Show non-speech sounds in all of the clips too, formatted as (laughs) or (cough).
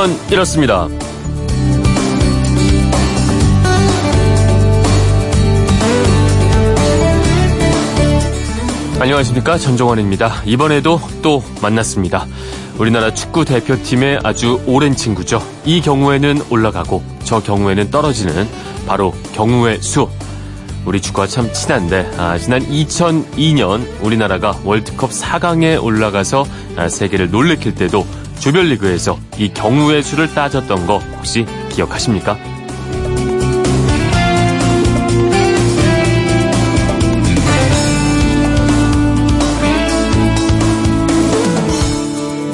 그건 이렇습니다. 안녕하십니까 전종원입니다. 이번에도 또 만났습니다. 우리나라 축구 대표팀의 아주 오랜 친구죠. 이 경우에는 올라가고 저 경우에는 떨어지는 바로 경우의 수. 우리 축구와 참 친한데 아, 지난 2002년 우리나라가 월드컵 4강에 올라가서 아, 세계를 놀래킬 때도 조별리그에서 이 경우의 수를 따졌던 거 혹시 기억하십니까?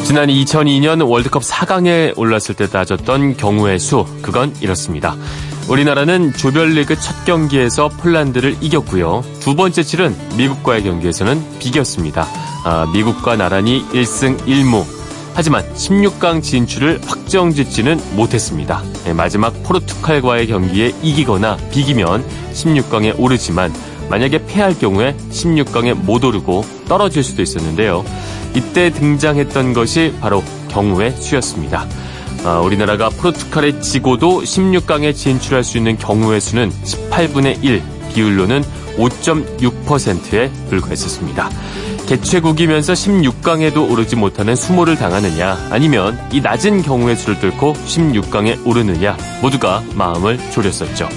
지난 2002년 월드컵 4강에 올랐을 때 따졌던 경우의 수, 그건 이렇습니다. 우리나라는 조별리그 첫 경기에서 폴란드를 이겼고요. 두 번째 치른 미국과의 경기에서는 비겼습니다. 아, 미국과 나란히 1승 1무. 하지만 16강 진출을 확정짓지는 못했습니다. 네, 마지막 포르투갈과의 경기에 이기거나 비기면 16강에 오르지만 만약에 패할 경우에 16강에 못 오르고 떨어질 수도 있었는데요. 이때 등장했던 것이 바로 경우의 수였습니다. 아, 우리나라가 포르투갈에 지고도 16강에 진출할 수 있는 경우의 수는 18분의 1, 비율로는 5.6%에 불과했었습니다. 개최국이면서 16강에도 오르지 못하는 수모를 당하느냐, 아니면 이 낮은 경우의 수를 뚫고 16강에 오르느냐, 모두가 마음을 졸였었죠.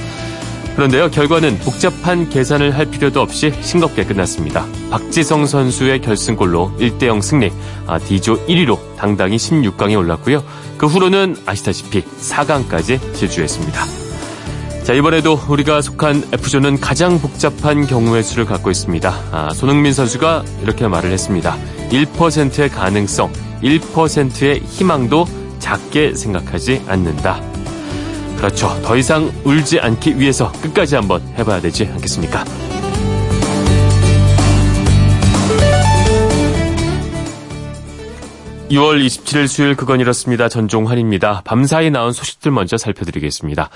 그런데요, 결과는 복잡한 계산을 할 필요도 없이 싱겁게 끝났습니다. 박지성 선수의 결승골로 1대0 승리, 아, D조 1위로 당당히 16강에 올랐고요. 그 후로는 아시다시피 4강까지 질주했습니다. 자, 이번에도 우리가 속한 F조는 가장 복잡한 경우의 수를 갖고 있습니다. 아, 손흥민 선수가 이렇게 말을 했습니다. 1%의 가능성, 1%의 희망도 작게 생각하지 않는다. 그렇죠. 더 이상 울지 않기 위해서 끝까지 한번 해봐야 되지 않겠습니까? 2월 27일 수요일 그건 이렇습니다. 전종환입니다. 밤사이 나온 소식들 먼저 살펴드리겠습니다.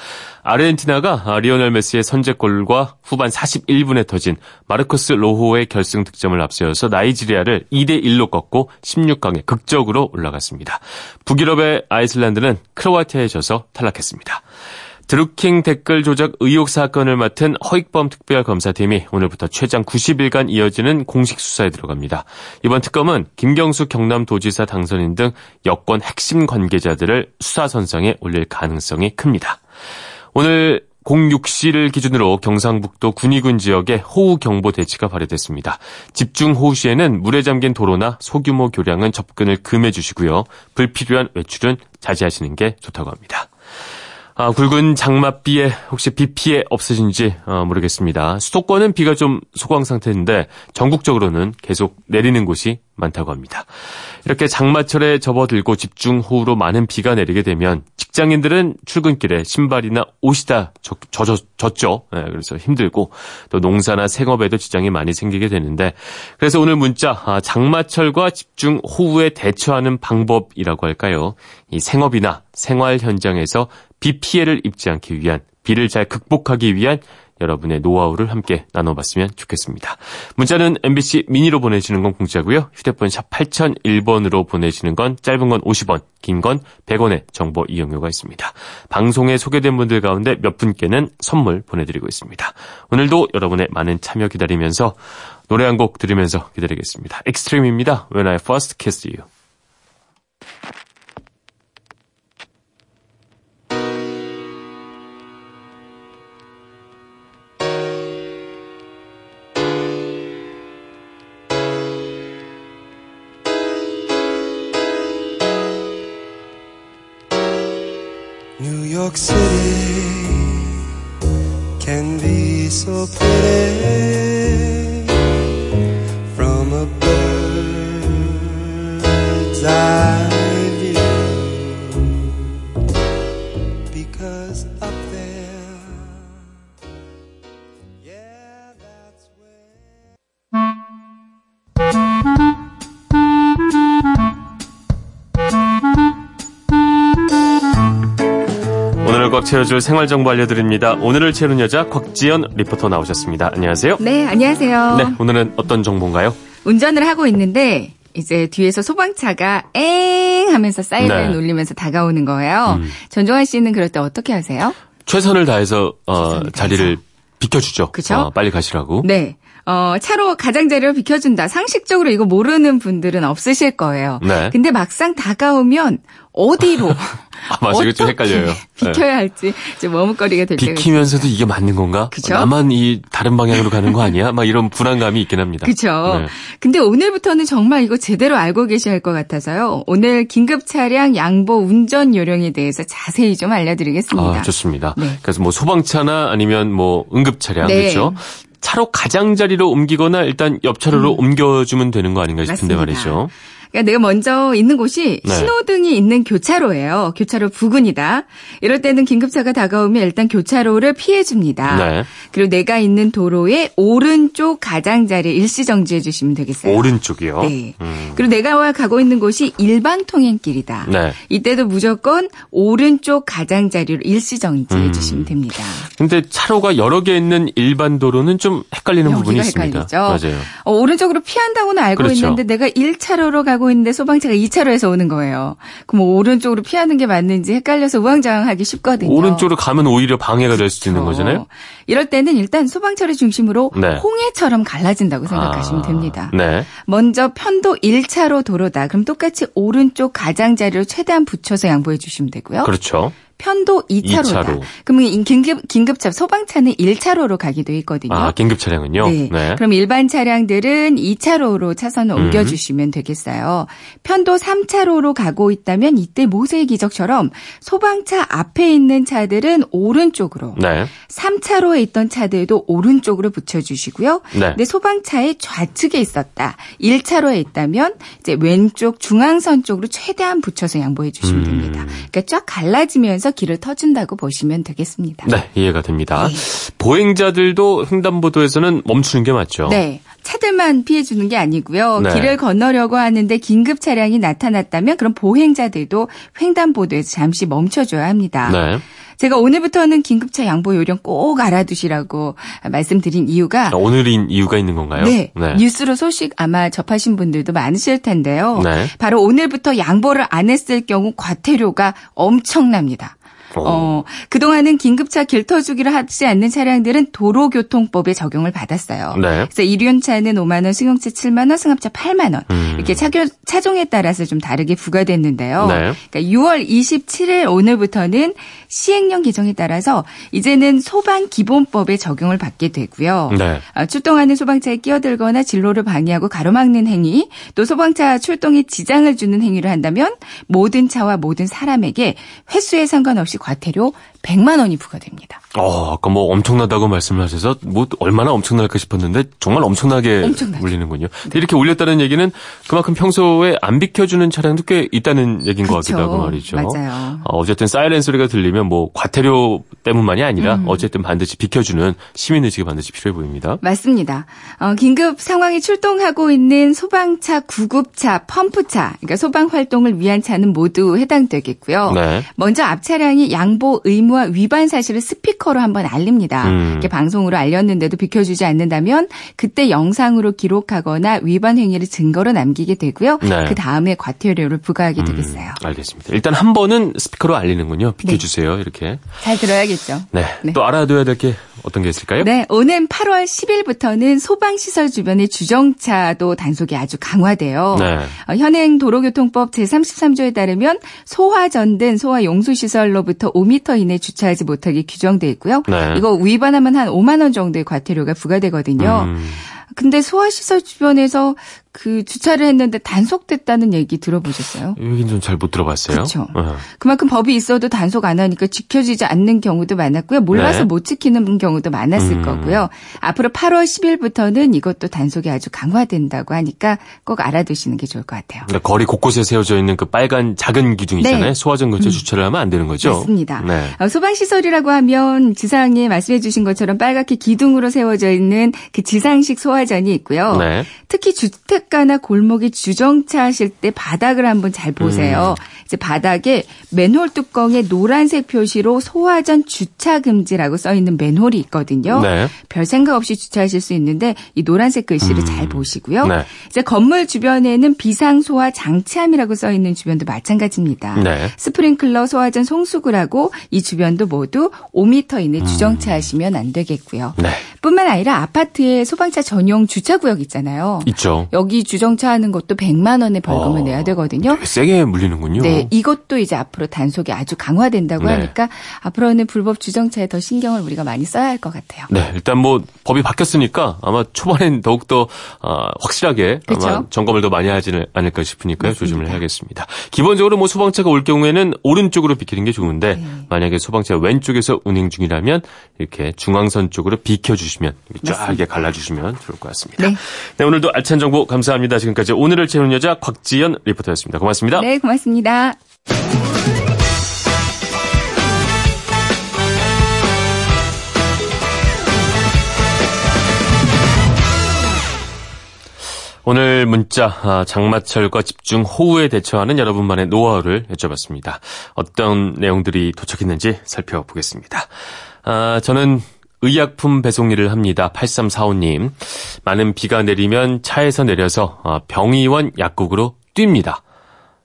아르헨티나가 리오넬 메시의 선제골과 후반 41분에 터진 마르코스 로호의 결승 득점을 앞세워서 나이지리아를 2대1로 꺾고 16강에 극적으로 올라갔습니다. 북유럽의 아이슬란드는 크로아티아에 져서 탈락했습니다. 드루킹 댓글 조작 의혹 사건을 맡은 허익범 특별검사팀이 오늘부터 최장 90일간 이어지는 공식 수사에 들어갑니다. 이번 특검은 김경수 경남도지사 당선인 등 여권 핵심 관계자들을 수사선상에 올릴 가능성이 큽니다. 오늘 06시를 기준으로 경상북도 군위군 지역에 호우경보 대치가 발효됐습니다. 집중호우 시에는 물에 잠긴 도로나 소규모 교량은 접근을 금해 주시고요. 불필요한 외출은 자제하시는 게 좋다고 합니다. 아, 굵은 장맛비에 혹시 비 피해 없으신지 어, 모르겠습니다. 수도권은 비가 좀 소강 상태인데 전국적으로는 계속 내리는 곳이 많다고 합니다. 이렇게 장마철에 접어들고 집중호우로 많은 비가 내리게 되면 직장인들은 출근길에 신발이나 옷이 다 젖, 젖죠. 네, 그래서 힘들고 또 농사나 생업에도 지장이 많이 생기게 되는데 그래서 오늘 문자 아, 장마철과 집중호우에 대처하는 방법이라고 할까요? 이 생업이나 생활 현장에서 비 피해를 입지 않기 위한 비를 잘 극복하기 위한 여러분의 노하우를 함께 나눠봤으면 좋겠습니다. 문자는 MBC 미니로 보내시는 건 공짜고요. 휴대폰 샵 8001번으로 보내시는 건 짧은 건 50원, 긴 건 100원의 정보 이용료가 있습니다. 방송에 소개된 분들 가운데 몇 분께는 선물 보내드리고 있습니다. 오늘도 여러분의 많은 참여 기다리면서 노래 한 곡 들으면서 기다리겠습니다. Extreme입니다. When I First Kissed You. New York City can be so pretty 꽉 채워줄 생활 정보 알려드립니다. 오늘을 채우는 여자 곽지연 리포터 나오셨습니다. 안녕하세요. 네, 안녕하세요. 네, 오늘은 어떤 정보인가요? 운전을 하고 있는데 이제 뒤에서 소방차가 엥 하면서 사이렌 네. 울리면서 다가오는 거예요. 음. 전종환 씨는 그럴 때 어떻게 하세요? 최선을 다해서 어, 최선을 자리를 비켜주죠. 그쵸? 어, 빨리 가시라고. 네. 어, 차로 가장자리를 비켜준다. 상식적으로 이거 모르는 분들은 없으실 거예요. 네. 근데 막상 다가오면 어디로 (laughs) 아, 맞아. 이거 좀 어떻게 헷갈려요. 네. (laughs) 비켜야 할지 좀 머뭇거리게 될 있어요. 비키면서도 이게 맞는 건가? 그쵸? 나만 이 다른 방향으로 가는 거 아니야? 막 이런 불안감이 있긴 합니다. 그쵸. 네. 근데 오늘부터는 정말 이거 제대로 알고 계셔야 할 것 같아서요. 오늘 긴급 차량 양보 운전 요령에 대해서 자세히 좀 알려드리겠습니다. 아, 좋습니다. 네. 그래서 뭐 소방차나 아니면 뭐 응급 차량 네. 그렇죠? 차로 가장자리로 옮기거나 일단 옆 차로로 옮겨주면 되는 거 아닌가 싶은데 음. 맞습니다. 말이죠. 그러니까 내가 먼저 있는 곳이 네. 신호등이 있는 교차로예요. 교차로 부근이다. 이럴 때는 긴급차가 다가오면 일단 교차로를 피해 줍니다. 네. 그리고 내가 있는 도로의 오른쪽 가장자리 일시 정지해 주시면 되겠어요. 오른쪽이요. 네. 음. 그리고 내가 가고 있는 곳이 일반 통행길이다. 네. 이때도 무조건 오른쪽 가장자리로 일시 정지해 음. 주시면 됩니다. 근데 차로가 여러 개 있는 일반 도로는 좀 헷갈리는 부분이 여기가 있습니다. 헷갈리죠. 맞아요. 어, 오른쪽으로 피한다고는 알고 그렇죠. 있는데 내가 1차로로 가고 있는데 소방차가 2차로에서 오는 거예요. 그럼 뭐 오른쪽으로 피하는 게 맞는지 헷갈려서 우왕좌왕하기 쉽거든요. 오른쪽으로 가면 오히려 방해가 될 수도 있는 그렇죠. 거잖아요. 이럴 때는 일단 소방차를 중심으로 네. 홍해처럼 갈라진다고 생각하시면 아, 됩니다. 네. 먼저 편도 1차로 도로다. 그럼 똑같이 오른쪽 가장자리를 최대한 붙여서 양보해 주시면 되고요. 그렇죠. 편도 2차로다. 이차로. 그러면 긴급 긴급차 소방차는 1차로로 가기도 있거든요. 아, 긴급 차량은요? 네. 그럼 일반 차량들은 2차로로 차선을 음. 옮겨 주시면 되겠어요. 편도 3차로로 가고 있다면 이때 모세의 기적처럼 소방차 앞에 있는 차들은 오른쪽으로, 네. 3차로에 있던 차들도 오른쪽으로 붙여 주시고요. 네. 내 소방차의 좌측에 있었다. 1차로에 있다면 이제 왼쪽 중앙선 쪽으로 최대한 붙여서 양보해 주시면 음. 됩니다. 그러니까 쫙 갈라지면서 길을 터준다고 보시면 되겠습니다. 네, 이해가 됩니다. 네. 보행자들도 횡단보도에서는 멈추는 게 맞죠. 네. 차들만 피해 주는 게 아니고요. 네. 길을 건너려고 하는데 긴급 차량이 나타났다면 그럼 보행자들도 횡단보도에서 잠시 멈춰줘야 합니다. 네. 제가 오늘부터는 긴급차 양보 요령 꼭 알아두시라고 말씀드린 이유가 자, 오늘인 이유가 있는 건가요? 네, 뉴스로 소식 아마 접하신 분들도 많으실 텐데요. 네. 바로 오늘부터 양보를 안 했을 경우 과태료가 엄청납니다. 오. 어, 그동안은 긴급차 길터주기를 하지 않는 차량들은 도로교통법에 적용을 받았어요. 네. 그래서 일륜차는 5만 원, 승용차 7만 원, 승합차 8만 원. 음. 이렇게 차교, 차종에 따라서 좀 다르게 부과됐는데요. 네. 그러니까 6월 27일 오늘부터는 시행령 개정에 따라서 이제는 소방 기본법에 적용을 받게 되고요. 네. 아, 출동하는 소방차에 끼어들거나 진로를 방해하고 가로막는 행위, 또 소방차 출동에 지장을 주는 행위를 한다면 모든 차와 모든 사람에게 횟수에 상관없이 과태료 100만 원이 부과됩니다. 어, 아까 뭐 엄청나다고 말씀을 하셔서 뭐 얼마나 엄청날까 싶었는데 정말 엄청나게 엄청나죠. 울리는군요. 근데 이렇게 울렸다는 얘기는 그만큼 평소에 안 비켜주는 차량도 꽤 있다는 얘기인 것 같기도 하고 말이죠. 맞아요. 어, 어쨌든 사이렌 소리가 들리면 뭐 과태료 때문만이 아니라 음. 어쨌든 반드시 비켜주는 시민의식이 반드시 필요해 보입니다. 맞습니다. 어, 긴급 상황이 출동하고 있는 소방차, 구급차, 펌프차, 그러니까 소방 활동을 위한 차는 모두 해당되겠고요. 네. 먼저 앞 차량이 양보 의무 와 위반 사실을 스피커로 한번 알립니다. 음. 이렇게 방송으로 알렸는데도 비켜주지 않는다면 그때 영상으로 기록하거나 위반 행위를 증거로 남기게 되고요. 네. 그 다음에 과태료를 부과하게 음, 되겠어요. 알겠습니다. 일단 한 번은 스피커로 알리는군요. 비켜주세요. 이렇게. 잘 들어야겠죠. 네. 네. 또 알아둬야 될 게 어떤 게 있을까요? 네, 오는 8월 10일부터는 소방시설 주변의 주정차도 단속이 아주 강화돼요. 네. 어, 현행 도로교통법 제33조에 따르면 소화전 등 소화 용수시설로부터 5m 이내 주차하지 못하게 규정돼 있고요. 네. 이거 위반하면 한 5만 원 정도의 과태료가 부과되거든요. 음, 근데 소화시설 주변에서 그 주차를 했는데 단속됐다는 얘기 들어보셨어요? 여긴 좀 잘 못 들어봤어요. 그쵸. 어. 그만큼 법이 있어도 단속 안 하니까 지켜지지 않는 경우도 많았고요. 몰라서 네. 못 지키는 경우도 많았을 음. 거고요. 앞으로 8월 10일부터는 이것도 단속이 아주 강화된다고 하니까 꼭 알아두시는 게 좋을 것 같아요. 그러니까 거리 곳곳에 세워져 있는 그 빨간 작은 기둥 있잖아요. 네. 소화전 근처 에 주차를 하면 안 되는 거죠. 맞습니다. 네. 어, 소방시설이라고 하면 지상에 말씀해 주신 것처럼 빨갛게 기둥으로 세워져 있는 그 지상식 소화전이 있고요. 네. 특히 주택 시냇가나 골목에 주정차 하실 때 바닥을 한번 잘 보세요. 음. 이제 바닥에 맨홀 뚜껑에 노란색 표시로 소화전 주차 금지라고 써 있는 맨홀이 있거든요. 네. 별 생각 없이 주차하실 수 있는데 이 노란색 글씨를 잘 보시고요. 음. 네. 이제 건물 주변에는 비상 소화 장치함이라고 써 있는 주변도 마찬가지입니다. 네. 스프링클러 소화전 송수구를 하고 이 주변도 모두 5m 이내 음. 주정차하시면 안 되겠고요. 네. 뿐만 아니라 아파트에 소방차 전용 주차 구역 있잖아요. 있죠. 여기 주정차하는 것도 100만 원의 벌금을 어, 내야 되거든요. 세게 물리는군요. 네, 이것도 이제 앞으로 단속이 아주 강화된다고 네. 하니까 앞으로는 불법 주정차에 더 신경을 우리가 많이 써야 할 것 같아요. 네, 일단 뭐 법이 바뀌었으니까 아마 초반엔 더욱더 아, 확실하게 아마 그쵸? 점검을 더 많이 하지는 않을까 싶으니까요. 맞습니다. 조심을 해야겠습니다. 기본적으로 뭐 소방차가 올 경우에는 오른쪽으로 비키는 게 좋은데 네. 만약에 소방차 왼쪽에서 운행 중이라면 이렇게 중앙선 쪽으로 비켜주시면 쫙. 이렇게 갈라주시면 좋을 것 같습니다. 네. 네, 오늘도 알찬 정보 감사합니다. 지금까지 오늘을 채우는 여자 곽지연 리포터였습니다. 고맙습니다. 네, 고맙습니다. 오늘 문자 아, 장마철과 집중 호우에 대처하는 여러분만의 노하우를 여쭤봤습니다. 어떤 내용들이 도착했는지 살펴보겠습니다. 아, 저는 의약품 배송 일을 합니다. 8345님. 많은 비가 내리면 차에서 내려서 아, 병의원 약국으로 뜁니다.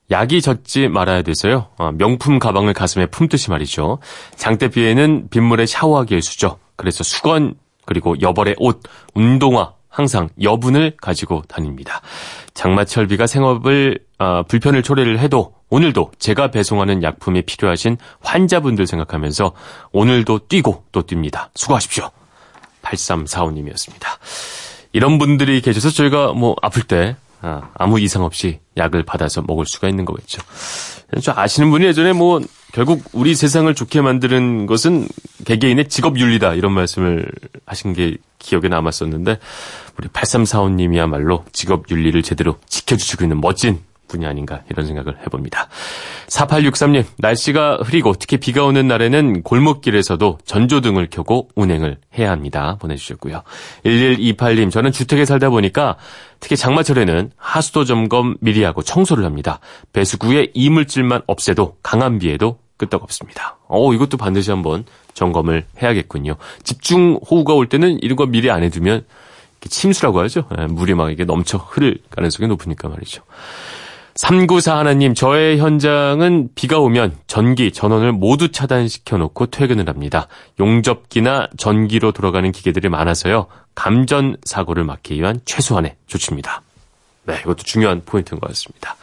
약이 젖지 말아야 돼서요. 아, 명품 가방을 가슴에 품듯이 말이죠. 장대비에는 빗물에 샤워하기 일수죠. 그래서 수건 그리고 여벌의 옷, 운동화 항상 여분을 가지고 다닙니다. 장마철 비가 생업을 아, 불편을 초래를 해도 오늘도 제가 배송하는 약품이 필요하신 환자분들 생각하면서 오늘도 뛰고 또 뜁니다. 수고하십시오. 8345님이었습니다. 이런 분들이 계셔서 저희가 뭐 아플 때 아, 아무 이상 없이 약을 받아서 먹을 수가 있는 거겠죠. 저 아시는 분이 예전에 뭐 결국 우리 세상을 좋게 만드는 것은 개개인의 직업 윤리다 이런 말씀을 하신 게 기억에 남았었는데 우리 8345님이야말로 직업 윤리를 제대로 지켜주시고 있는 멋진 분이 아닌가 이런 생각을 해봅니다. 4863님, 날씨가 흐리고 특히 비가 오는 날에는 골목길에서도 전조등을 켜고 운행을 해야 합니다. 보내주셨고요. 1128님, 저는 주택에 살다 보니까 특히 장마철에는 하수도 점검 미리 하고 청소를 합니다. 배수구에 이물질만 없애도 강한 비에도 끄떡없습니다. 어, 이것도 반드시 한번 점검을 해야겠군요. 집중 호우가 올 때는 이런 거 미리 안 해두면 침수라고 하죠. 예, 물이 막 이게 넘쳐 흐를 가능성이 높으니까 말이죠. 394 하나님, 저의 현장은 비가 오면 전기, 전원을 모두 차단시켜 놓고 퇴근을 합니다. 용접기나 전기로 돌아가는 기계들이 많아서요. 감전 사고를 막기 위한 최소한의 조치입니다. 네, 이것도 중요한 포인트인 것 같습니다.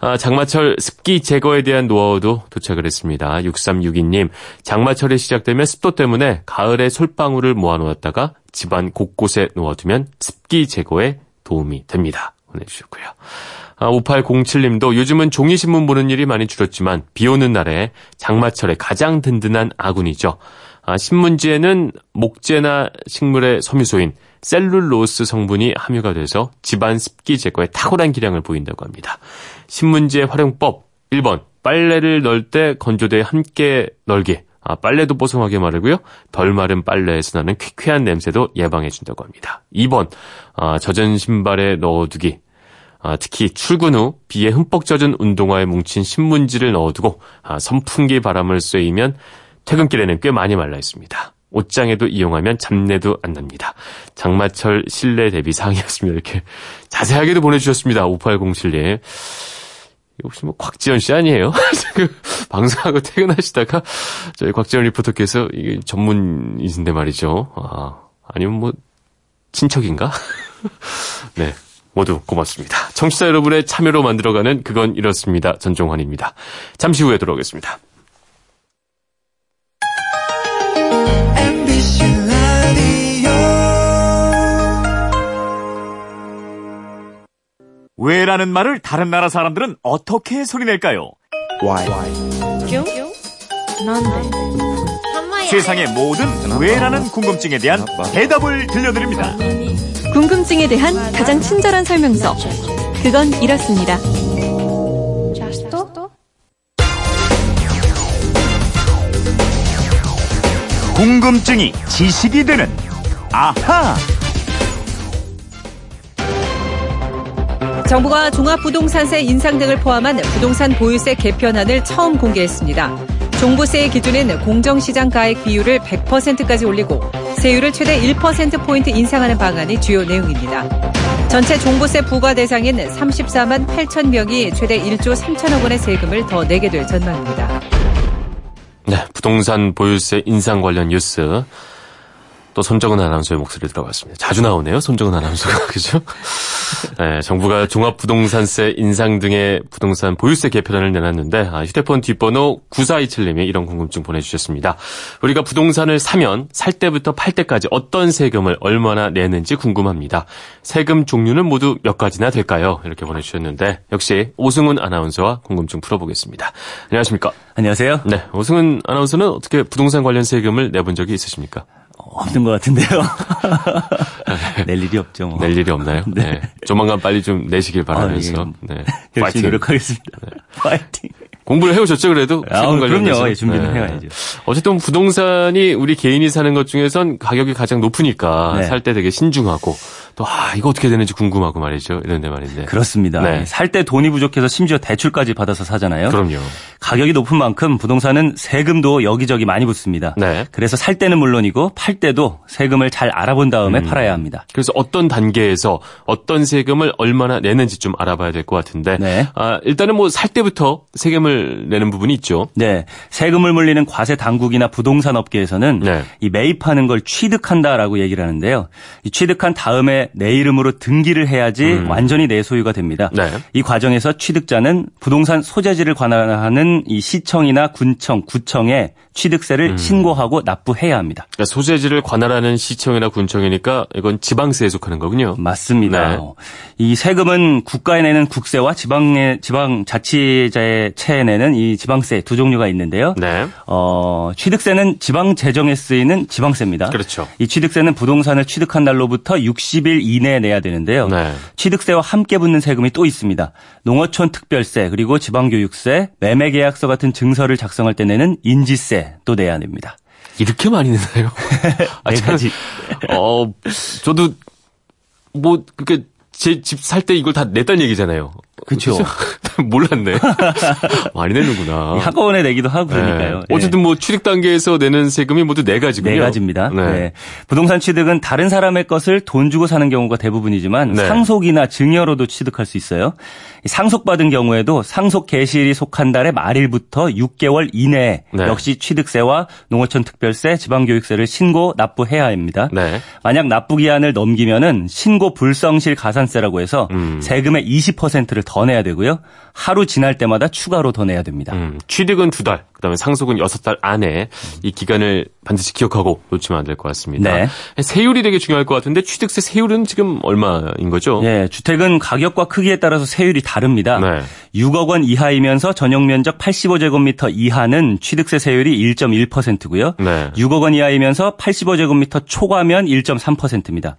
아, 장마철 습기 제거에 대한 노하우도 도착을 했습니다. 6362님, 장마철이 시작되면 습도 때문에 가을에 솔방울을 모아놓았다가 집안 곳곳에 놓아두면 습기 제거에 도움이 됩니다. 보내주셨고요. 아, 5807님도 요즘은 종이신문 보는 일이 많이 줄었지만 비 오는 날에 장마철에 가장 든든한 아군이죠. 아, 신문지에는 목재나 식물의 섬유소인 셀룰로스 성분이 함유가 돼서 집안 습기 제거에 탁월한 기량을 보인다고 합니다. 신문지의 활용법 1번 빨래를 넣을 때 건조대에 함께 널게 아, 빨래도 뽀송하게 마르고요. 덜 마른 빨래에서 나는 퀴퀴한 냄새도 예방해준다고 합니다. 2번 아, 젖은 신발에 넣어두기 아, 특히 출근 후 비에 흠뻑 젖은 운동화에 뭉친 신문지를 넣어두고 아, 선풍기 바람을 쐬이면 퇴근길에는 꽤 많이 말라 있습니다. 옷장에도 이용하면 잡내도 안 납니다. 장마철 실내 대비 사항이었습니다. 이렇게 자세하게도 보내주셨습니다. 5807님. 혹시 뭐 곽지연 씨 아니에요? (laughs) 방송하고 퇴근하시다가 저희 곽지연 리포터께서 이게 전문이신데 말이죠. 아, 아니면 뭐 친척인가? (laughs) 네. 모두 고맙습니다. 청취자 여러분의 참여로 만들어가는 그건 이렇습니다. 전종환입니다. 잠시 후에 돌아오겠습니다. MBC 라디오 왜라는 말을 다른 나라 사람들은 어떻게 소리낼까요? 세상의 모든 왜라는 궁금증에 대한 대답을 들려드립니다. 궁금증에 대한 가장 친절한 설명서. 그건 이렇습니다. 궁금증이 지식이 되는 아하! 정부가 종합부동산세 인상 등을 포함한 부동산 보유세 개편안을 처음 공개했습니다. 종부세의 기준은 공정시장 가액 비율을 100%까지 올리고 세율을 최대 1%포인트 인상하는 방안이 주요 내용입니다. 전체 종부세 부과 대상인 34만 8천 명이 최대 1조 3천억 원의 세금을 더 내게 될 전망입니다. 네, 부동산 보유세 인상 관련 뉴스. 또 손정은 아나운서의 목소리 들어봤습니다. 자주 나오네요, 손정은 아나운서가. (laughs) 그죠? 네, 정부가 종합부동산세 인상 등의 부동산 보유세 개편안을 내놨는데, 아, 휴대폰 뒷번호 9427님이 이런 궁금증 보내주셨습니다. 우리가 부동산을 사면 살 때부터 팔 때까지 어떤 세금을 얼마나 내는지 궁금합니다. 세금 종류는 모두 몇 가지나 될까요? 이렇게 보내주셨는데, 역시 오승훈 아나운서와 궁금증 풀어보겠습니다. 안녕하십니까? 안녕하세요. 네, 오승훈 아나운서는 어떻게 부동산 관련 세금을 내본 적이 있으십니까? 없는 것 같은데요. (laughs) 낼 일이 없죠. 뭐. 낼 일이 없나요? 네. 조만간 빨리 좀 내시길 바라면서. 아, 예. 네. (laughs) 열심히. 노력하겠습니다. 파이팅. 공부를 해오셨죠, 그래도? 아? 그럼요. 예, 준비는 해와야죠. 어쨌든 부동산이 우리 개인이 사는 것 중에선 가격이 가장 높으니까 네. 살때 되게 신중하고 또, 아, 이거 어떻게 되는지 궁금하고 말이죠. 이런데 말인데. 그렇습니다. 네. 살때 돈이 부족해서 심지어 대출까지 받아서 사잖아요. 그럼요. 가격이 높은 만큼 부동산은 세금도 여기저기 많이 붙습니다. 네. 그래서 살 때는 물론이고 팔 때도 세금을 잘 알아본 다음에 팔아야 합니다. 그래서 어떤 단계에서 어떤 세금을 얼마나 내는지 좀 알아봐야 될 것 같은데. 네. 아, 일단은 뭐 살 때부터 세금을 내는 부분이 있죠. 네. 세금을 물리는 과세 당국이나 부동산 업계에서는 네. 이 매입하는 걸 취득한다라고 얘기를 하는데요. 이 취득한 다음에 내 이름으로 등기를 해야지 완전히 내 소유가 됩니다. 음. 네. 이 과정에서 취득자는 부동산 소재지를 관할하는 이 시청이나 군청, 구청에 취득세를 음. 신고하고 납부해야 합니다. 그러니까 소재지를 관할하는 시청이나 군청이니까 이건 지방세에 속하는 거군요. 맞습니다. 네. 이 세금은 국가에 내는 국세와 지방의 지방 자치제체에 내는 이 지방세 두 종류가 있는데요. 네. 어, 취득세는 지방 재정에 쓰이는 지방세입니다. 그렇죠. 이 취득세는 부동산을 취득한 날로부터 60일 이내에 내야 되는데요. 네. 취득세와 함께 붙는 세금이 또 있습니다. 농어촌 특별세 그리고 지방교육세, 매매계약서 같은 증서를 작성할 때 내는 인지세 또 내야 됩니다. 이렇게 많이 내나요? (laughs) 아, 네 가지. 어, 저도 뭐 그렇게 제 집 살 때 이걸 다 냈단 얘기잖아요. 그쵸. (laughs) 몰랐네. (laughs) 많이 내는구나. 이 한꺼번에 내기도 하고 그러니까요. 아. 네. 어쨌든 뭐 취득 단계에서 내는 세금이 모두 네 가지군요. 네 가지입니다. 네. 네. 부동산 취득은 다른 사람의 것을 돈 주고 사는 경우가 대부분이지만 네. 상속이나 증여로도 취득할 수 있어요. 이 상속받은 경우에도 상속 개시일이 속한 달의 말일부터 6개월 이내에 네. 역시 취득세와 농어촌 특별세, 지방교육세를 신고 납부해야 합니다. 네. 만약 납부 기한을 넘기면은 신고 불성실 가산세라고 해서 음. 세금의 20%를 더 내야 되고요. 하루 지날 때마다 추가로 더 내야 됩니다. 음, 취득은 두 달, 그다음에 상속은 여섯 달 안에 이 기간을 반드시 기억하고 놓치면 안 될 것 같습니다. 네. 세율이 되게 중요할 것 같은데 취득세 세율은 지금 얼마인 거죠? 예, 주택은 가격과 크기에 따라서 세율이 다릅니다. 네. 6억 원 이하이면서 전용 면적 85제곱미터 이하는 취득세 세율이 1.1%고요. 네. 6억 원 이하이면서 85제곱미터 초과면 1.3%입니다.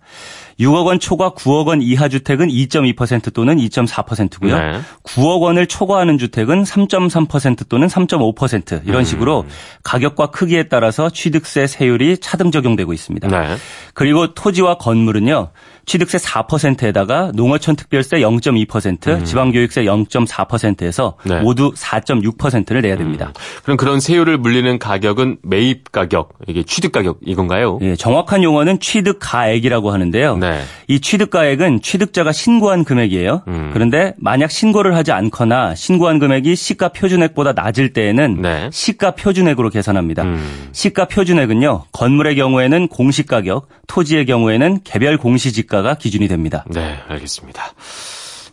6억 원 초과 9억 원 이하 주택은 2.2% 또는 2.4%고요. 네. 9억 원을 초과하는 주택은 3.3% 또는 3.5% 이런 식으로 가격과 크기에 따라서 취득세 세율이 차등 적용되고 있습니다. 네. 그리고 토지와 건물은요. 취득세 4%에다가 농어촌 특별세 0.2%, 지방교육세 0.4%에서 음. 네. 모두 4.6%를 내야 됩니다. 그럼 그런 세율을 물리는 가격은 매입 가격, 이게 취득 가격 이건가요? 예, 정확한 용어는 취득 가액이라고 하는데요. 네. 이 취득 가액은 취득자가 신고한 금액이에요. 음. 그런데 만약 신고를 하지 않거나 신고한 금액이 시가 표준액보다 낮을 때에는 네. 시가 표준액으로 계산합니다. 음. 시가 표준액은요. 건물의 경우에는 공시가격, 토지의 경우에는 개별 공시지가 가 기준이 됩니다. 네, 알겠습니다.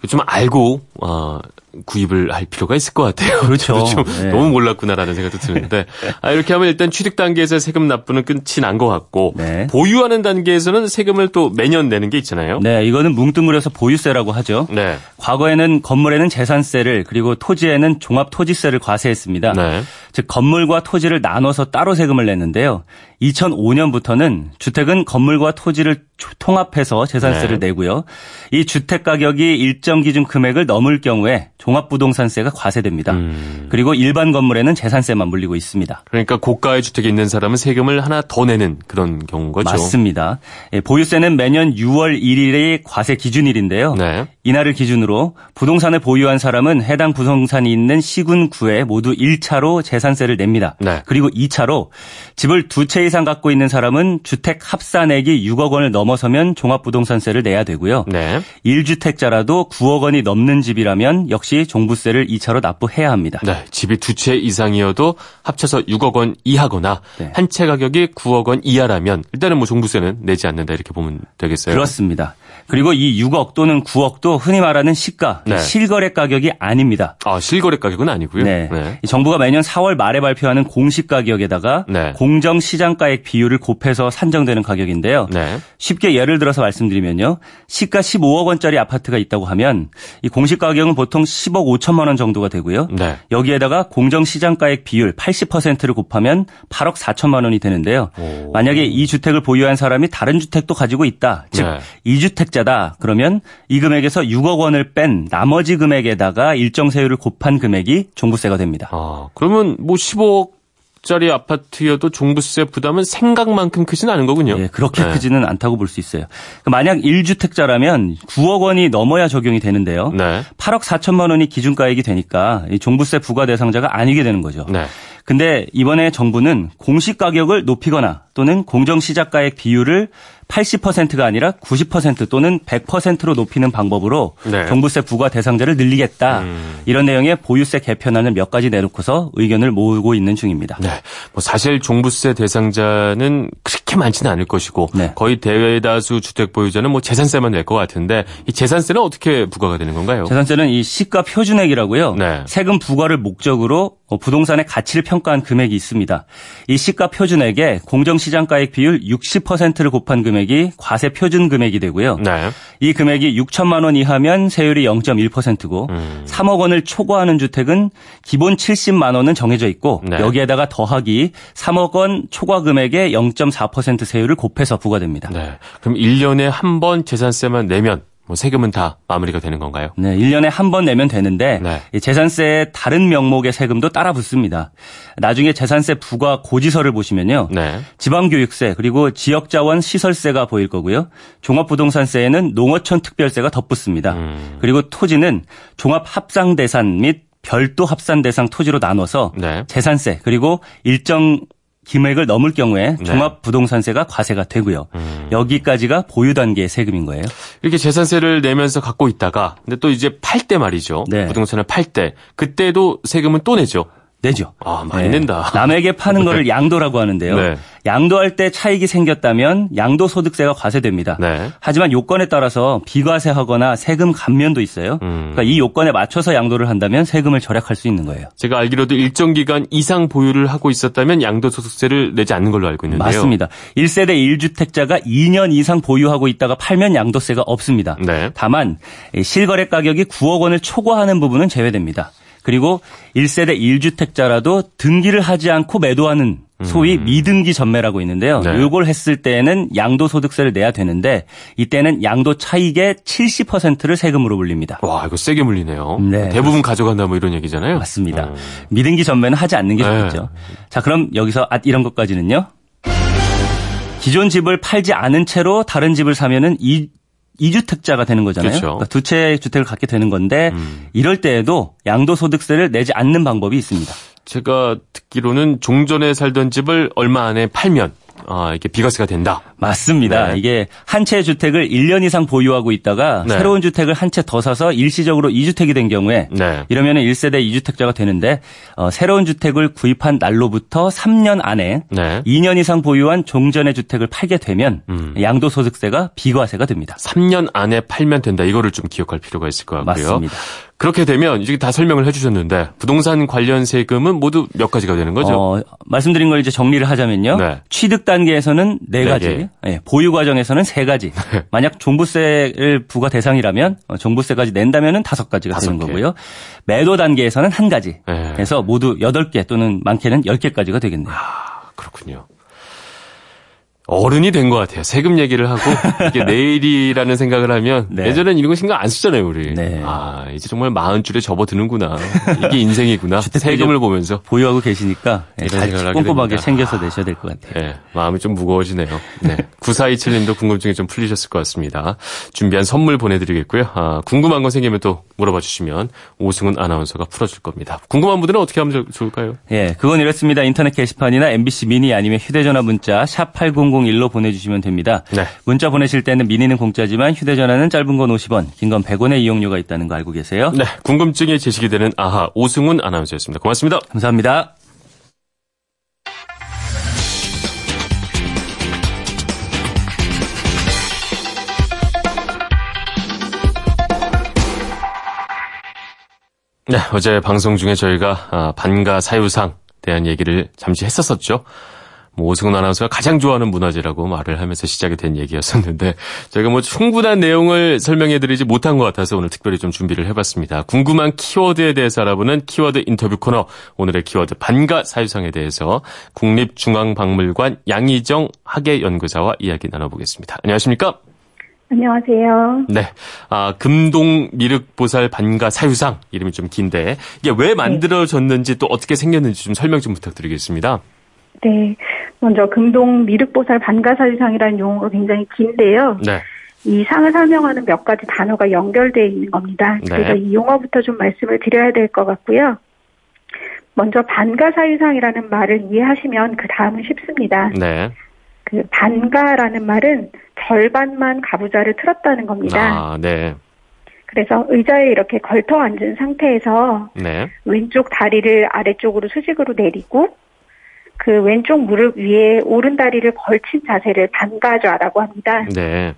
좀 알고 어, 구입을 할 필요가 있을 것 같아요. (laughs) 그렇죠. 좀 네. 너무 몰랐구나라는 생각도 드는데 (laughs) 아, 이렇게 하면 일단 취득 단계에서 세금 납부는 끝이 난 것 같고 네. 보유하는 단계에서는 세금을 또 매년 내는 게 있잖아요. 네, 이거는 뭉뚱그려서 보유세라고 하죠. 네. 과거에는 건물에는 재산세를 그리고 토지에는 종합 토지세를 과세했습니다. 네. 즉 건물과 토지를 나눠서 따로 세금을 냈는데요. 2005년부터는 주택은 건물과 토지를 조- 통합해서 재산세를 네. 내고요. 이 주택 가격이 일정 기준 금액을 넘을 경우에 종합부동산세가 과세됩니다. 음. 그리고 일반 건물에는 재산세만 물리고 있습니다. 그러니까 고가의 주택에 있는 사람은 세금을 하나 더 내는 그런 경우인 거죠. 맞습니다. 예, 보유세는 매년 6월 1일이 과세 기준일인데요. 네. 이날을 기준으로 부동산을 보유한 사람은 해당 부동산이 있는 시군 구에 모두 1차로 재산세를 냅니다. 네. 그리고 2차로 집을 두 채 이상 갖고 있는 사람은 주택 합산액이 6억 원을 넘어서면 종합부동산세를 내야 되고요. 네. 1주택자라도 9억 원이 넘는 집이라면 역시 종부세를 2차로 납부해야 합니다. 네, 집이 두 채 이상이어도 합쳐서 6억 원 이하거나 네. 한채 가격이 9억 원 이하라면 일단은 뭐 종부세는 내지 않는다 이렇게 보면 되겠어요. 그렇습니다. 그리고 이 6억 또는 9억도 흔히 말하는 시가, 네. 실거래 가격이 아닙니다. 아, 실거래 가격은 아니고요. 네. 이 정부가 매년 4월 말에 발표하는 공시 가격에다가 네. 공정 시장가액 비율을 곱해서 산정되는 가격인데요. 네. 쉽게 예를 들어서 말씀드리면요. 시가 15억 원짜리 아파트가 있다고 하면 이 공시 가격은 보통 10억 5천만 원 정도가 되고요. 네. 여기에다가 공정 시장가액 비율 80%를 곱하면 8억 4천만 원이 되는데요. 오. 만약에 이 주택을 보유한 사람이 다른 주택도 가지고 있다. 즉 네. 이주택 자다 그러면 이 금액에서 6억 원을 뺀 나머지 금액에다가 일정 세율을 곱한 금액이 종부세가 됩니다. 아, 그러면 뭐 15억 짜리 아파트여도 종부세 부담은 생각만큼 크진 않은 거군요. 예, 그렇게 네. 크지는 않다고 볼 수 있어요. 그러니까 만약 1주택자라면 9억 원이 넘어야 적용이 되는데요. 네. 8억 4천만 원이 기준가액이 되니까 이 종부세 부과 대상자가 아니게 되는 거죠. 네. 근데 이번에 정부는 공시 가격을 높이거나 또는 공정 시작가액 비율을 80%가 아니라 90% 또는 100%로 높이는 방법으로 네. 종부세 부과 대상자를 늘리겠다. 음. 이런 내용의 보유세 개편안을 몇 가지 내놓고서 의견을 모으고 있는 중입니다. 네. 뭐 사실 종부세 대상자는 그렇게 많지는 않을 것이고 네. 거의 대다수 주택 보유자는 뭐 재산세만 낼 것 같은데 이 재산세는 어떻게 부과가 되는 건가요? 재산세는 이 시가 표준액이라고요. 네. 세금 부과를 목적으로 어, 부동산의 가치를 평가한 금액이 있습니다. 이 시가 표준액에 공정 시장가액 비율 60%를 곱한 금액이 과세 표준 금액이 되고요. 네. 이 금액이 6천만 원 이하면 세율이 0.1%고 음. 3억 원을 초과하는 주택은 기본 70만 원은 정해져 있고 네. 여기에다가 더하기 3억 원 초과 금액에 0.4% 세율을 곱해서 부과됩니다. 네. 그럼 1년에 한 번 재산세만 내면 뭐 세금은 다 마무리가 되는 건가요? 네, 1년에 한 번 내면 되는데 네. 이 재산세의 다른 명목의 세금도 따라 붙습니다. 나중에 재산세 부과 고지서를 보시면요. 네. 지방교육세 그리고 지역자원 시설세가 보일 거고요. 종합부동산세에는 농어촌 특별세가 덧붙습니다. 음. 그리고 토지는 종합합상대산 및 별도 합산 대상 토지로 나눠서 네. 재산세 그리고 일정 금액을 넘을 경우에 네. 종합 부동산세가 과세가 되고요. 음. 여기까지가 보유 단계의 세금인 거예요. 이렇게 재산세를 내면서 갖고 있다가 근데 또 이제 팔 때 말이죠. 네. 부동산을 팔 때 그때도 세금은 또 내죠. 내죠. 아, 많이 낸다. 남에게 파는 (laughs) 거를 양도라고 하는데요. 네. 양도할 때 차익이 생겼다면 양도 소득세가 과세됩니다. 네. 하지만 요건에 따라서 비과세하거나 세금 감면도 있어요. 음. 그러니까 이 요건에 맞춰서 양도를 한다면 세금을 절약할 수 있는 거예요. 제가 알기로도 일정 기간 이상 보유를 하고 있었다면 양도 소득세를 내지 않는 걸로 알고 있는데요. 맞습니다. 1세대 1주택자가 2년 이상 보유하고 있다가 팔면 양도세가 없습니다. 네. 다만 실거래 가격이 9억 원을 초과하는 부분은 제외됩니다. 그리고 1세대 1주택자라도 등기를 하지 않고 매도하는 소위 미등기 전매라고 있는데요. 음. 네. 이걸 했을 때에는 양도소득세를 내야 되는데 이때는 양도 차익의 70%를 세금으로 물립니다. 와, 이거 세게 물리네요. 네. 대부분 가져간다 뭐 이런 얘기잖아요. 맞습니다. 음. 미등기 전매는 하지 않는 게 네. 좋겠죠. 자, 그럼 여기서 아, 이런 것까지는요. 기존 집을 팔지 않은 채로 다른 집을 사면은 이 2주택자가 되는 거잖아요. 그렇죠. 그러니까 두 채의 주택을 갖게 되는 건데 음. 이럴 때에도 양도소득세를 내지 않는 방법이 있습니다. 제가 듣기로는 종전에 살던 집을 얼마 안에 팔면 아, 이게 비과세가 된다. 맞습니다. 네. 이게 한 채 주택을 1년 이상 보유하고 있다가 네. 새로운 주택을 한 채 더 사서 일시적으로 2주택이 된 경우에 네. 이러면 1세대 2주택자가 되는데 어, 새로운 주택을 구입한 날로부터 3년 안에 네. 2년 이상 보유한 종전의 주택을 팔게 되면 음. 양도소득세가 비과세가 됩니다. 3년 안에 팔면 된다. 이거를 좀 기억할 필요가 있을 것 같고요. 맞습니다. 그렇게 되면 이제 다 설명을 해주셨는데 부동산 관련 세금은 모두 몇 가지가 되는 거죠? 어, 말씀드린 걸 이제 정리를 하자면요. 네. 취득 단계에서는 네네 가지, 개. 예, 보유 과정에서는 세 가지. (laughs) 만약 종부세를 부과 대상이라면 어, 종부세까지 낸다면은 다섯 가지가 되는 개. 거고요. 매도 단계에서는 한 가지. 네. 그래서 모두 여덟 개 또는 많게는 열 개까지가 되겠네요. 아, 그렇군요. 어른이 된 것 같아요. 세금 얘기를 하고 이게 (laughs) 내일이라는 생각을 하면 네. 예전엔 이런 거 신경 안 쓰잖아요, 우리. 네. 아 이제 정말 마흔 줄에 접어드는구나. 이게 인생이구나. (laughs) 세금을 보면서. 보유하고 계시니까 예, 이런 잘 꼼꼼하게 됩니다. 챙겨서 내셔야 될 것 같아요. 네, 마음이 좀 무거워지네요. 네. 9427님도 궁금증이 좀 풀리셨을 것 같습니다. 준비한 선물 보내드리겠고요. 아, 궁금한 거 생기면 또 물어봐 주시면 오승훈 아나운서가 풀어줄 겁니다. 궁금한 분들은 어떻게 하면 좋- 좋을까요? 예, 그건 이렇습니다. 인터넷 게시판이나 MBC 미니 아니면 휴대전화 문자 샵 8001로 보내주시면 됩니다. 네. 문자 보내실 때는 미니는 공짜지만 휴대전화는 짧은 건 50원, 긴 건 100원의 이용료가 있다는 거 알고 계세요? 네, 궁금증이 제시게 되는 아하 오승훈 아나운서였습니다. 고맙습니다. 감사합니다. 네, 어제 방송 중에 저희가 아, 반가 사유상 대한 얘기를 잠시 했었었죠. 뭐 오승훈 아나운서가 가장 좋아하는 문화재라고 말을 하면서 시작이 된 얘기였었는데 저희가 뭐 충분한 내용을 설명해드리지 못한 것 같아서 오늘 특별히 좀 준비를 해봤습니다. 궁금한 키워드에 대해서 알아보는 키워드 인터뷰 코너 오늘의 키워드 반가 사유상에 대해서 국립중앙박물관 양희정 학예연구사와 이야기 나눠보겠습니다. 안녕하십니까? 안녕하세요. 네. 아, 금동 미륵보살 반가 사유상 이름이 좀 긴데 이게 왜 만들어졌는지 또 어떻게 생겼는지 좀 설명 좀 부탁드리겠습니다. 네. 먼저 금동 미륵보살 반가사유상이라는 용어가 굉장히 긴데요. 네. 이 상을 설명하는 몇 가지 단어가 연결되어 있는 겁니다. 네. 그래서 이 용어부터 좀 말씀을 드려야 될 것 같고요. 먼저 반가사유상이라는 말을 이해하시면 그 다음은 쉽습니다. 네. 그 반가라는 말은 절반만 가부좌를 틀었다는 겁니다. 아, 네. 그래서 의자에 이렇게 걸터 앉은 상태에서 네. 왼쪽 다리를 아래쪽으로 수직으로 내리고 그 왼쪽 무릎 위에 오른 다리를 걸친 자세를 반가좌라고 합니다. 네.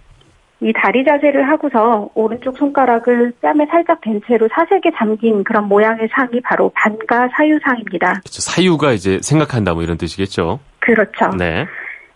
이 다리 자세를 하고서 오른쪽 손가락을 뺨에 살짝 댄 채로 사색에 잠긴 그런 모양의 상이 바로 반가 사유상입니다. 그렇죠. 사유가 이제 생각한다 뭐 이런 뜻이겠죠. 그렇죠. 네.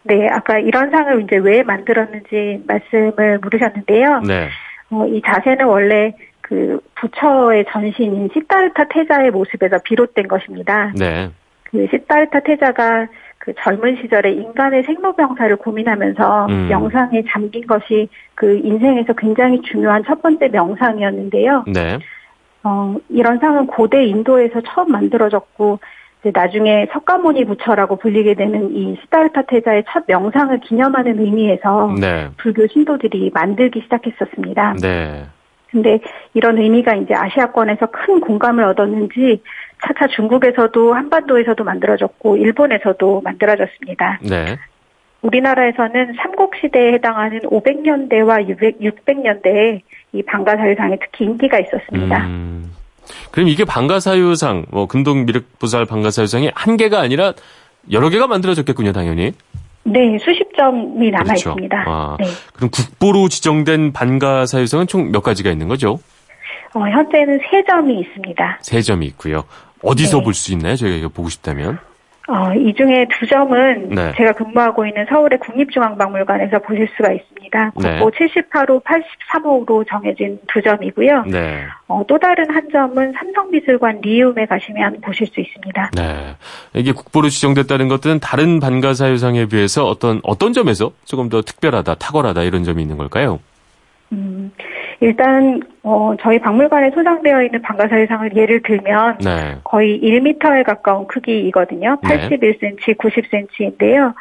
네, 아까 이런 상을 이제 왜 만들었는지 말씀을 물으셨는데요. 네. 어, 이 자세는 원래 그 부처의 전신인 시타르타 태자의 모습에서 비롯된 것입니다. 네. 그 시타르타 태자가 그 젊은 시절에 인간의 생로병사를 고민하면서 음. 명상에 잠긴 것이 그 인생에서 굉장히 중요한 첫 번째 명상이었는데요. 네. 어, 이런 상은 고대 인도에서 처음 만들어졌고 이제 나중에 석가모니 부처라고 불리게 되는 이 시타르타 태자의 첫 명상을 기념하는 의미에서 네. 불교 신도들이 만들기 시작했었습니다. 네. 근데 이런 의미가 이제 아시아권에서 큰 공감을 얻었는지 차차 중국에서도 한반도에서도 만들어졌고 일본에서도 만들어졌습니다. 네. 우리나라에서는 삼국시대에 해당하는 500년대와 600, 600년대에 이 방가사유상에 특히 인기가 있었습니다. 음. 그럼 이게 방가사유상, 뭐 금동 미륵보살 방가사유상이 한 개가 아니라 여러 개가 만들어졌겠군요, 당연히. 네, 수십 점이 남아 그렇죠. 있습니다. 아, 네. 그럼 국보로 지정된 반가사유상은 총 몇 가지가 있는 거죠? 어, 현재는 세 점이 있습니다. 세 점이 있고요. 어디서 네. 볼수 있나요? 저희가 이거 보고 싶다면. 어, 이 중에 두 점은 네. 제가 근무하고 있는 서울의 국립중앙박물관에서 보실 수가 있습니다. 네. 국보 78호, 83호로 정해진 두 점이고요. 네. 어, 또 다른 한 점은 삼성미술관 리움에 가시면 보실 수 있습니다. 네. 이게 국보로 지정됐다는 것들은 다른 반가사유상에 비해서 어떤, 어떤 점에서 조금 더 특별하다, 탁월하다 이런 점이 있는 걸까요? 음, 일단 어, 저희 박물관에 소장되어 있는 방가사유상을 예를 들면 네. 거의 1m에 가까운 크기이거든요. 네. 81cm, 90cm인데요.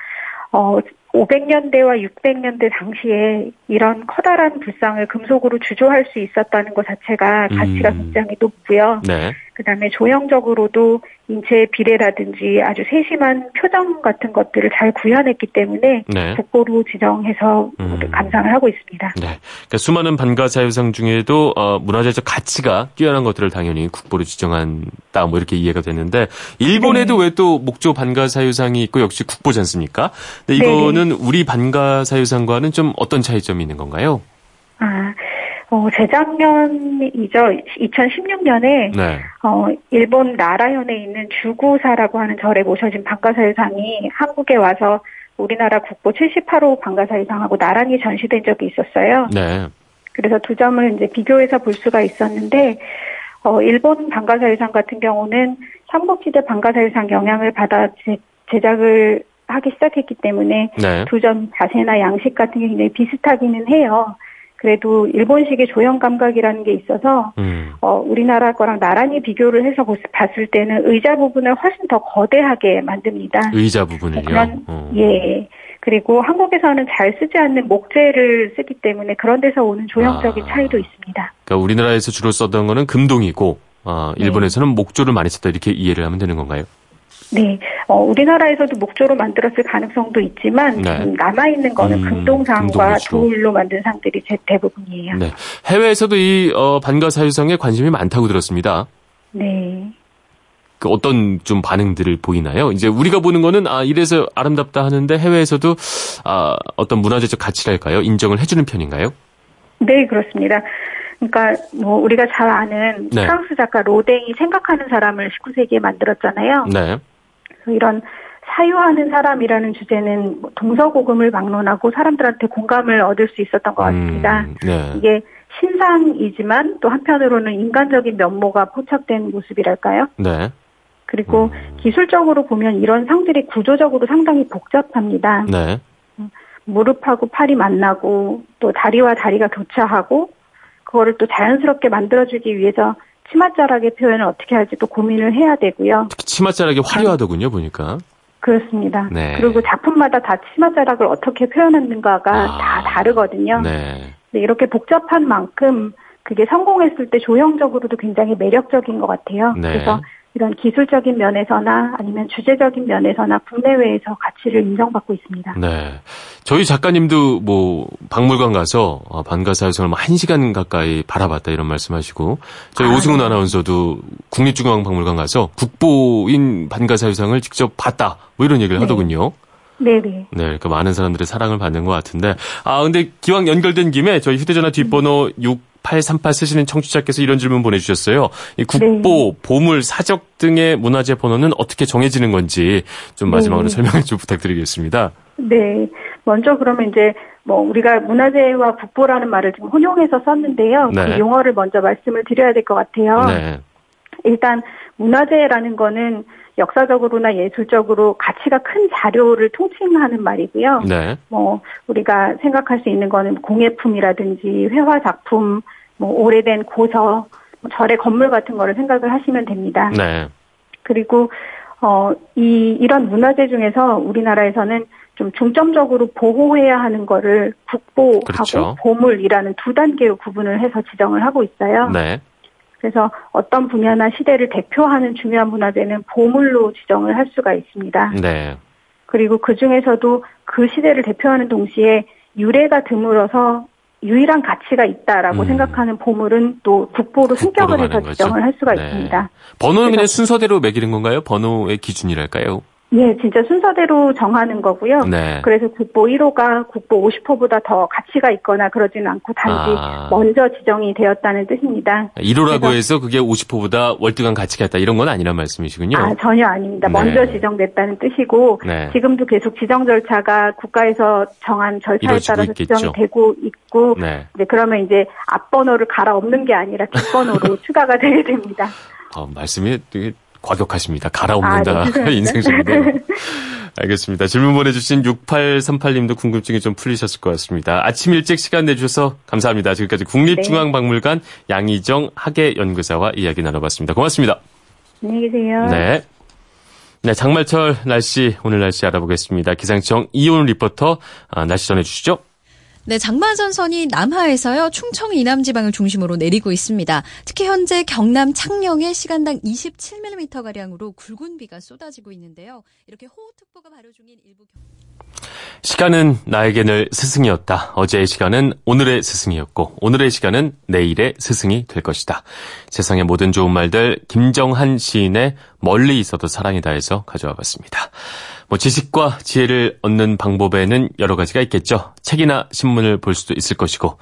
어, 500년대와 600년대 당시에 이런 커다란 불상을 금속으로 주조할 수 있었다는 것 자체가 가치가 음. 굉장히 높고요. 네. 그다음에 조형적으로도 인체의 비례라든지 아주 세심한 표정 같은 것들을 잘 구현했기 때문에 네. 국보로 지정해서 음. 감상을 하고 있습니다. 네. 그러니까 수많은 반가사유상 중에도 어, 문화재적 가치가 뛰어난 것들을 당연히 국보로 지정한다 뭐 이렇게 이해가 되는데 일본에도 네. 왜또 목조 반가 사유상이 있고 역시 국보지 않습니까? 근데 네. 이거는 우리 반가 사유상과는 좀 어떤 차이점이 있는 건가요? 아, 어, 재작년이죠. 2016년에 네. 어, 일본 나라현에 있는 주구사라고 하는 절에 모셔진 방가사유상이 한국에 와서 우리나라 국보 78호 방가사유상하고 나란히 전시된 적이 있었어요. 네. 그래서 두 점을 이제 비교해서 볼 수가 있었는데, 어, 일본 방가사유상 같은 경우는 삼국시대 방가사유상 영향을 받아 제, 제작을 하기 시작했기 때문에 네. 두점 자세나 양식 같은 게 굉장히 비슷하기는 해요. 그래도 일본식의 조형 감각이라는 게 있어서 음. 어, 우리나라 거랑 나란히 비교를 해서 보- 봤을 때는 의자 부분을 훨씬 더 거대하게 만듭니다. 의자 부분을요. 그런 어. 예. 그리고 한국에서는 잘 쓰지 않는 목재를 쓰기 때문에 그런 데서 오는 조형적인 아. 차이도 있습니다. 그러니까 우리나라에서 주로 썼던 거는 금동이고 아, 네. 일본에서는 목조를 많이 썼다 이렇게 이해를 하면 되는 건가요? 네, 어, 우리나라에서도 목조로 만들었을 가능성도 있지만 네. 남아 있는 거는 음, 금동상과. 돌로 만든 상들이 제 대부분이에요. 네. 해외에서도 이 어, 반가사유상에 관심이 많다고 들었습니다. 네. 그 어떤 좀 반응들을 보이나요? 이제 우리가 보는 거는 아 이래서 아름답다 하는데 해외에서도 아 어떤 문화재적 가치랄까요? 인정을 해주는 편인가요? 네, 그렇습니다. 그러니까 뭐 우리가 잘 아는 네. 프랑스 작가 로댕이 생각하는 사람을 19세기에 만들었잖아요. 네. 이런 사유하는 사람이라는 주제는 뭐 동서고금을 막론하고 사람들한테 공감을 얻을 수 있었던 것 같습니다. 음, 네. 이게 신상이지만 또 한편으로는 인간적인 면모가 포착된 모습이랄까요? 네. 그리고 음. 기술적으로 보면 이런 상들이 구조적으로 상당히 복잡합니다. 네. 무릎하고 팔이 만나고 또 다리와 다리가 교차하고 그거를 또 자연스럽게 만들어주기 위해서 치맛자락의 표현을 어떻게 할지 또 고민을 해야 되고요. 특히 치맛자락이 화려하더군요, 보니까. 그렇습니다. 네. 그리고 작품마다 다 치맛자락을 어떻게 표현하는가가 아. 다 다르거든요. 네. 네, 이렇게 복잡한 만큼 그게 성공했을 때 조형적으로도 굉장히 매력적인 것 같아요. 네. 그래서 이런 기술적인 면에서나 아니면 주제적인 면에서나 국내외에서 가치를 인정받고 있습니다. 네. 저희 작가님도 뭐 박물관 가서 아, 반가사유상을 뭐 1시간 가까이 바라봤다 이런 말씀하시고 저희 아, 오승훈 네. 아나운서도 국립중앙박물관 가서 국보인 반가사유상을 직접 봤다 뭐 이런 얘기를 네. 하더군요. 네네. 네, 그러니까 많은 사람들의 사랑을 받는 것 같은데 아 근데 기왕 연결된 김에 저희 휴대전화 뒷번호 6838 쓰시는 청취자께서 이런 질문 보내주셨어요. 이 국보, 보물, 사적 등의 문화재 번호는 어떻게 정해지는 건지 좀 마지막으로 네. 설명을 좀 부탁드리겠습니다. 네. 먼저 그러면 이제 뭐 우리가 문화재와 국보라는 말을 지금 혼용해서 썼는데요. 네. 그 용어를 먼저 말씀을 드려야 될 것 같아요. 네. 일단 문화재라는 거는 역사적으로나 예술적으로 가치가 큰 자료를 통칭하는 말이고요. 네. 뭐 우리가 생각할 수 있는 거는 공예품이라든지 회화 작품, 뭐 오래된 고서, 뭐 절의 건물 같은 거를 생각을 하시면 됩니다. 네. 그리고 어, 이 이런 문화재 중에서 우리나라에서는 좀 중점적으로 보호해야 하는 거를 국보하고 그렇죠. 보물이라는 두 단계로 구분을 해서 지정을 하고 있어요. 네. 그래서 어떤 분야나 시대를 대표하는 중요한 문화재는 보물로 지정을 할 수가 있습니다. 네. 그리고 그 중에서도 그 시대를 대표하는 동시에 유래가 드물어서 유일한 가치가 있다라고 음. 생각하는 보물은 또 국보로 승격을 해서 거죠. 지정을 할 수가 네. 있습니다. 번호는 그냥 순서대로 매기는 건가요? 번호의 기준이랄까요? 예, 진짜 순서대로 정하는 거고요. 네. 그래서 국보 1호가 국보 50호보다 더 가치가 있거나 그러지는 않고 단지 아. 먼저 지정이 되었다는 뜻입니다. 1호라고 그래서- 해서 그게 50호보다 월등한 가치가 있다 이런 건 아니란 말씀이시군요. 아, 전혀 아닙니다. 네. 먼저 지정됐다는 뜻이고 네. 지금도 계속 지정 절차가 국가에서 정한 절차에 따라서 있겠죠. 지정이 되고 있고 네. 이제 그러면 이제 앞번호를 갈아엎는 게 아니라 뒷번호로 (laughs) 추가가 되게 됩니다. 어, 말씀이 되게 과격하십니다. 갈아엎는다. 아, 네. (laughs) 인생적인데. (laughs) 알겠습니다. 질문 보내주신 6838님도 궁금증이 좀 풀리셨을 것 같습니다. 아침 일찍 시간 내주셔서 감사합니다. 지금까지 국립중앙박물관 양희정 학예연구사와 이야기 나눠봤습니다. 고맙습니다. 안녕히 계세요. 네. 네, 장말철 날씨, 오늘 날씨 알아보겠습니다. 기상청 이온 리포터, 아, 날씨 전해주시죠. 네, 장마전선이 남하에서요, 충청 이남 지방을 중심으로 내리고 있습니다. 특히 현재 경남 창녕에 시간당 27mm가량으로 굵은 비가 쏟아지고 있는데요. 이렇게 호우특보가 발효 중인 일부 경... 시간은 나에게 늘 스승이었다. 어제의 시간은 오늘의 스승이었고, 오늘의 시간은 내일의 스승이 될 것이다. 세상의 모든 좋은 말들, 김정한 시인의 멀리 있어도 사랑이다 해서 가져와 봤습니다. 뭐, 지식과 지혜를 얻는 방법에는 여러 가지가 있겠죠. 책이나 신문을 볼 수도 있을 것이고,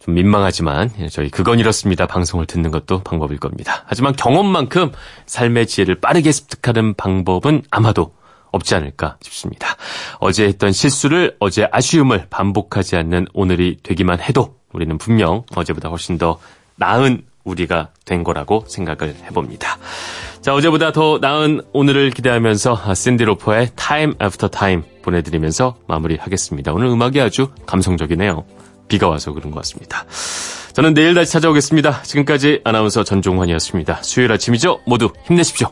좀 민망하지만, 예, 저희 그건 이렇습니다. 방송을 듣는 것도 방법일 겁니다. 하지만 경험만큼 삶의 지혜를 빠르게 습득하는 방법은 아마도 없지 않을까 싶습니다. 어제 했던 실수를, 어제 아쉬움을 반복하지 않는 오늘이 되기만 해도 우리는 분명 어제보다 훨씬 더 나은 우리가 된 거라고 생각을 해봅니다. 자, 자, 어제보다 더 나은 오늘을 기대하면서 샌디 로퍼의 Time After Time 보내드리면서 마무리하겠습니다. 오늘 음악이 아주 감성적이네요. 비가 와서 그런 것 같습니다. 저는 내일 다시 찾아오겠습니다. 지금까지 아나운서 전종환이었습니다. 수요일 아침이죠? 모두 힘내십시오.